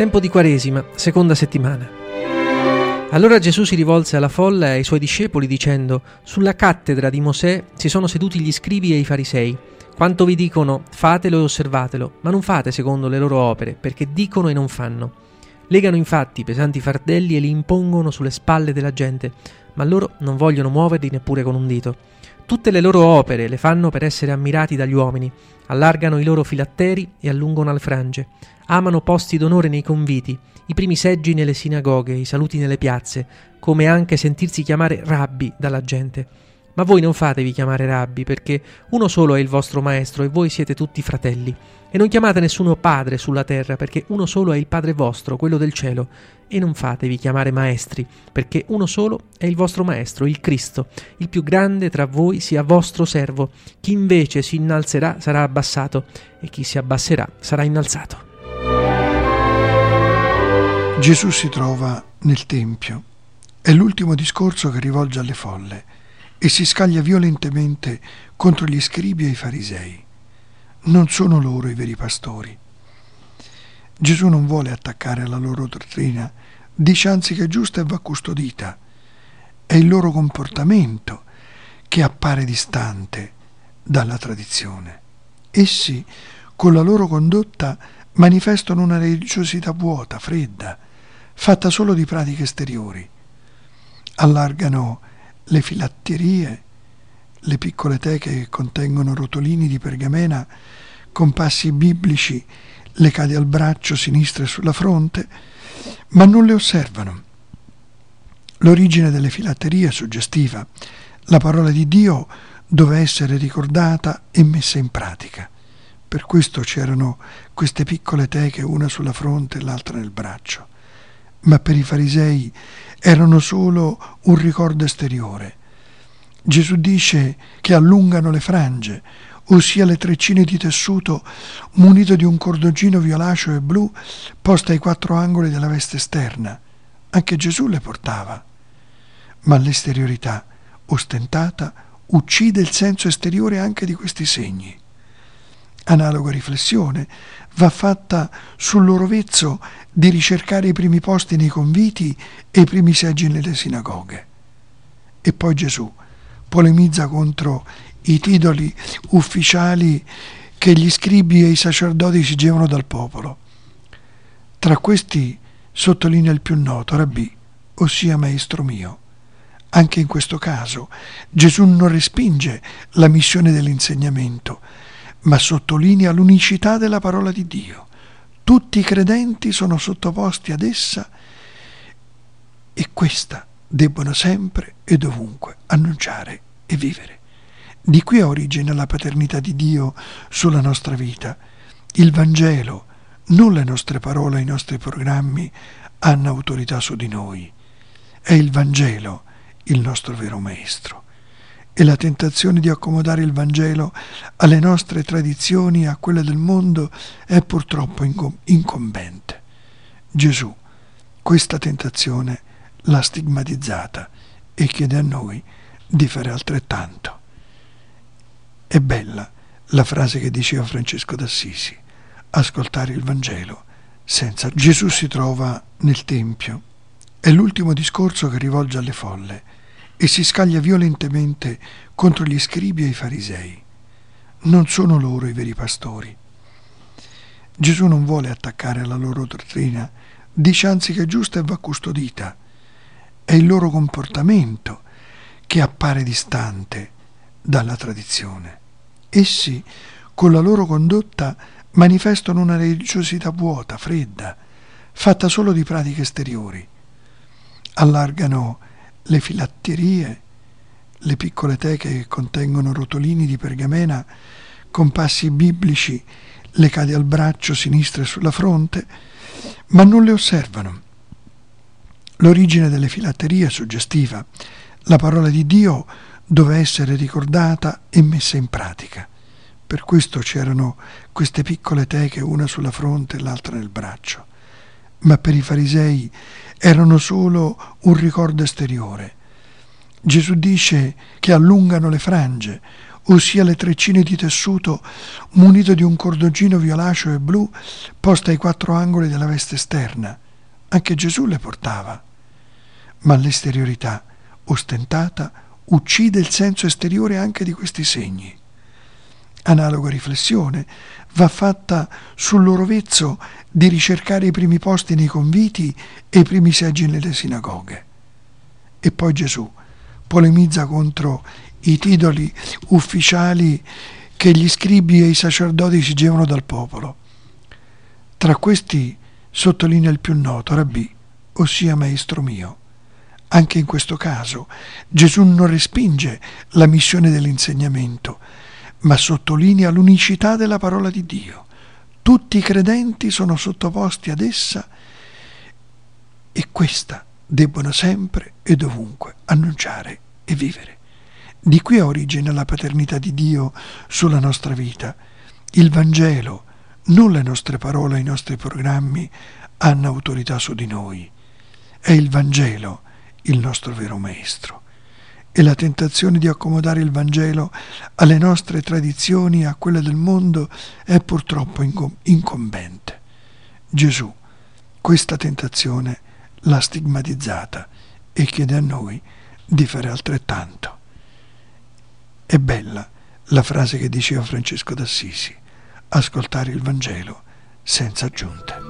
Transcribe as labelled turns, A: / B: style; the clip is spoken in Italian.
A: Tempo di Quaresima, seconda settimana. Allora Gesù si rivolse alla folla e ai suoi discepoli dicendo, Sulla cattedra di Mosè si sono seduti gli scribi e i farisei. Quanto vi dicono, fatelo e osservatelo, ma non fate secondo le loro opere, perché dicono e non fanno. Legano infatti pesanti fardelli e li impongono sulle spalle della gente, ma loro non vogliono muoverli neppure con un dito. Tutte le loro opere le fanno per essere ammirati dagli uomini, allargano i loro filatteri e allungano le frange, amano posti d'onore nei conviti, i primi seggi nelle sinagoghe, i saluti nelle piazze, come anche sentirsi chiamare rabbi dalla gente. Ma voi non fatevi chiamare rabbi, perché uno solo è il vostro maestro e voi siete tutti fratelli. E non chiamate nessuno padre sulla terra, perché uno solo è il Padre vostro, quello del cielo. E non fatevi chiamare maestri, perché uno solo è il vostro maestro, il Cristo. Il più grande tra voi sia vostro servo. Chi invece si innalzerà sarà abbassato, e chi si abbasserà sarà innalzato.
B: Gesù si trova nel Tempio. È l'ultimo discorso che rivolge alle folle e si scaglia violentemente contro gli scribi e i farisei. Non sono loro i veri pastori. Gesù non vuole attaccare la loro dottrina, dice anzi che è giusta e va custodita. È il loro comportamento che appare distante dalla tradizione. Essi, con la loro condotta, manifestano una religiosità vuota, fredda, fatta solo di pratiche esteriori. Allargano le filatterie, le piccole teche che contengono rotolini di pergamena con passi biblici legati al braccio sinistro e sulla fronte, ma non le osservano. L'origine delle filatterie è suggestiva. La parola di Dio doveva essere ricordata e messa in pratica. Per questo c'erano queste piccole teche, una sulla fronte e l'altra nel braccio. Ma per i farisei erano solo un ricordo esteriore. Gesù dice che allungano le frange, ossia le treccine di tessuto munito di un cordoncino violaceo e blu poste ai quattro angoli della veste esterna. Anche Gesù le portava. Ma l'esteriorità ostentata uccide il senso esteriore anche di questi segni. Analoga riflessione va fatta sul loro vezzo di ricercare i primi posti nei conviti e i primi seggi nelle sinagoghe. E poi Gesù polemizza contro i titoli ufficiali che gli scribi e i sacerdoti esigevano dal popolo. Tra questi sottolinea il più noto, Rabbì, ossia Maestro mio. Anche in questo caso Gesù non respinge la missione dell'insegnamento, ma sottolinea l'unicità della parola di Dio. Tutti i credenti sono sottoposti ad essa e questa debbono sempre e dovunque annunciare e vivere. Di qui ha origine la paternità di Dio sulla nostra vita. Il Vangelo, non le nostre parole, i nostri programmi, hanno autorità su di noi. È il Vangelo il nostro vero Maestro. E la tentazione di accomodare il Vangelo alle nostre tradizioni e a quelle del mondo è purtroppo incombente. Gesù questa tentazione l'ha stigmatizzata e chiede a noi di fare altrettanto. È bella la frase che diceva Francesco d'Assisi, ascoltare il Vangelo senza Gesù si trova nel Tempio. È l'ultimo discorso che rivolge alle folle e si scaglia violentemente contro gli scribi e i farisei. Non sono loro i veri pastori. Gesù non vuole attaccare la loro dottrina, dice anzi che è giusta e va custodita è il loro comportamento che appare distante dalla tradizione. Essi, con la loro condotta, manifestano una religiosità vuota, fredda, fatta solo di pratiche esteriori. Allargano le filatterie, le piccole teche che contengono rotolini di pergamena con passi biblici legati al braccio sinistro e sulla fronte, ma non le osservano L'origine delle filatterie è suggestiva. La parola di Dio doveva essere ricordata e messa in pratica. Per questo c'erano queste piccole teche, una sulla fronte e l'altra nel braccio. Ma per i farisei erano solo un ricordo esteriore. Gesù dice che allungano le frange, ossia le treccine di tessuto munito di un cordogino violaceo e blu poste ai quattro angoli della veste esterna. Anche Gesù le portava. Ma l'esteriorità ostentata uccide il senso esteriore anche di questi segni. Analoga riflessione va fatta sul loro vezzo di ricercare i primi posti nei conviti e i primi seggi nelle sinagoghe. E poi Gesù polemizza contro i titoli ufficiali che gli scribi e i sacerdoti si gevano dal popolo. Tra questi sottolinea il più noto, Rabbì, ossia Maestro mio. Anche in questo caso Gesù non respinge la missione dell'insegnamento, ma sottolinea l'unicità della parola di Dio. Tutti i credenti sono sottoposti ad essa e questa debbono sempre e dovunque annunciare e vivere. Di qui ha origine la paternità di Dio sulla nostra vita. Il Vangelo, non le nostre parole, i nostri programmi, hanno autorità su di noi. È il Vangelo il nostro vero maestro. E la tentazione di accomodare il Vangelo alle nostre tradizioni e a quelle del mondo è purtroppo incombente. Gesù questa tentazione l'ha stigmatizzata e chiede a noi di fare altrettanto. È bella la frase che diceva Francesco d'Assisi, ascoltare il Vangelo senza aggiunte.